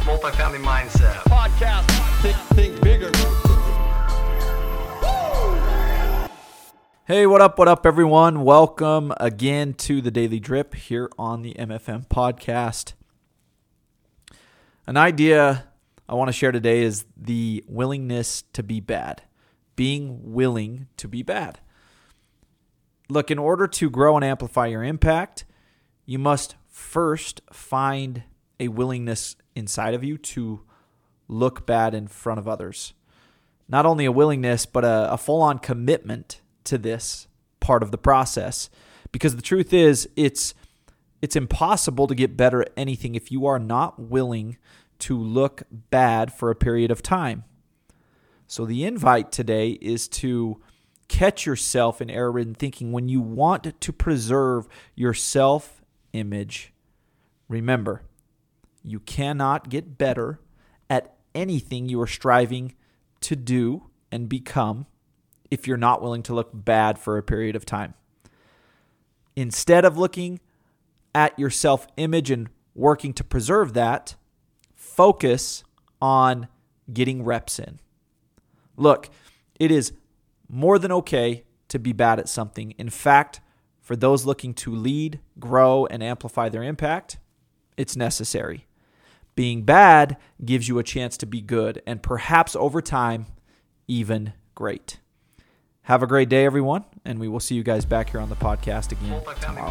multifamily mindset. podcast. Think, think bigger. Hey, what up, what up, everyone? Welcome again to the Daily Drip here on the MFM podcast. An idea I want to share today is the willingness to be bad, being willing to be bad. Look, in order to grow and amplify your impact, you must first find a willingness inside of you to look bad in front of others. Not only a willingness, but a, a full on commitment to this part of the process. Because the truth is, it's it's impossible to get better at anything if you are not willing to look bad for a period of time. So the invite today is to catch yourself in error in thinking when you want to preserve your self image. Remember, you cannot get better at anything you are striving to do and become if you're not willing to look bad for a period of time. Instead of looking at your self image and working to preserve that, focus on getting reps in. Look, it is more than okay to be bad at something. In fact, for those looking to lead, grow, and amplify their impact, it's necessary. Being bad gives you a chance to be good and perhaps over time, even great. Have a great day, everyone, and we will see you guys back here on the podcast again tomorrow.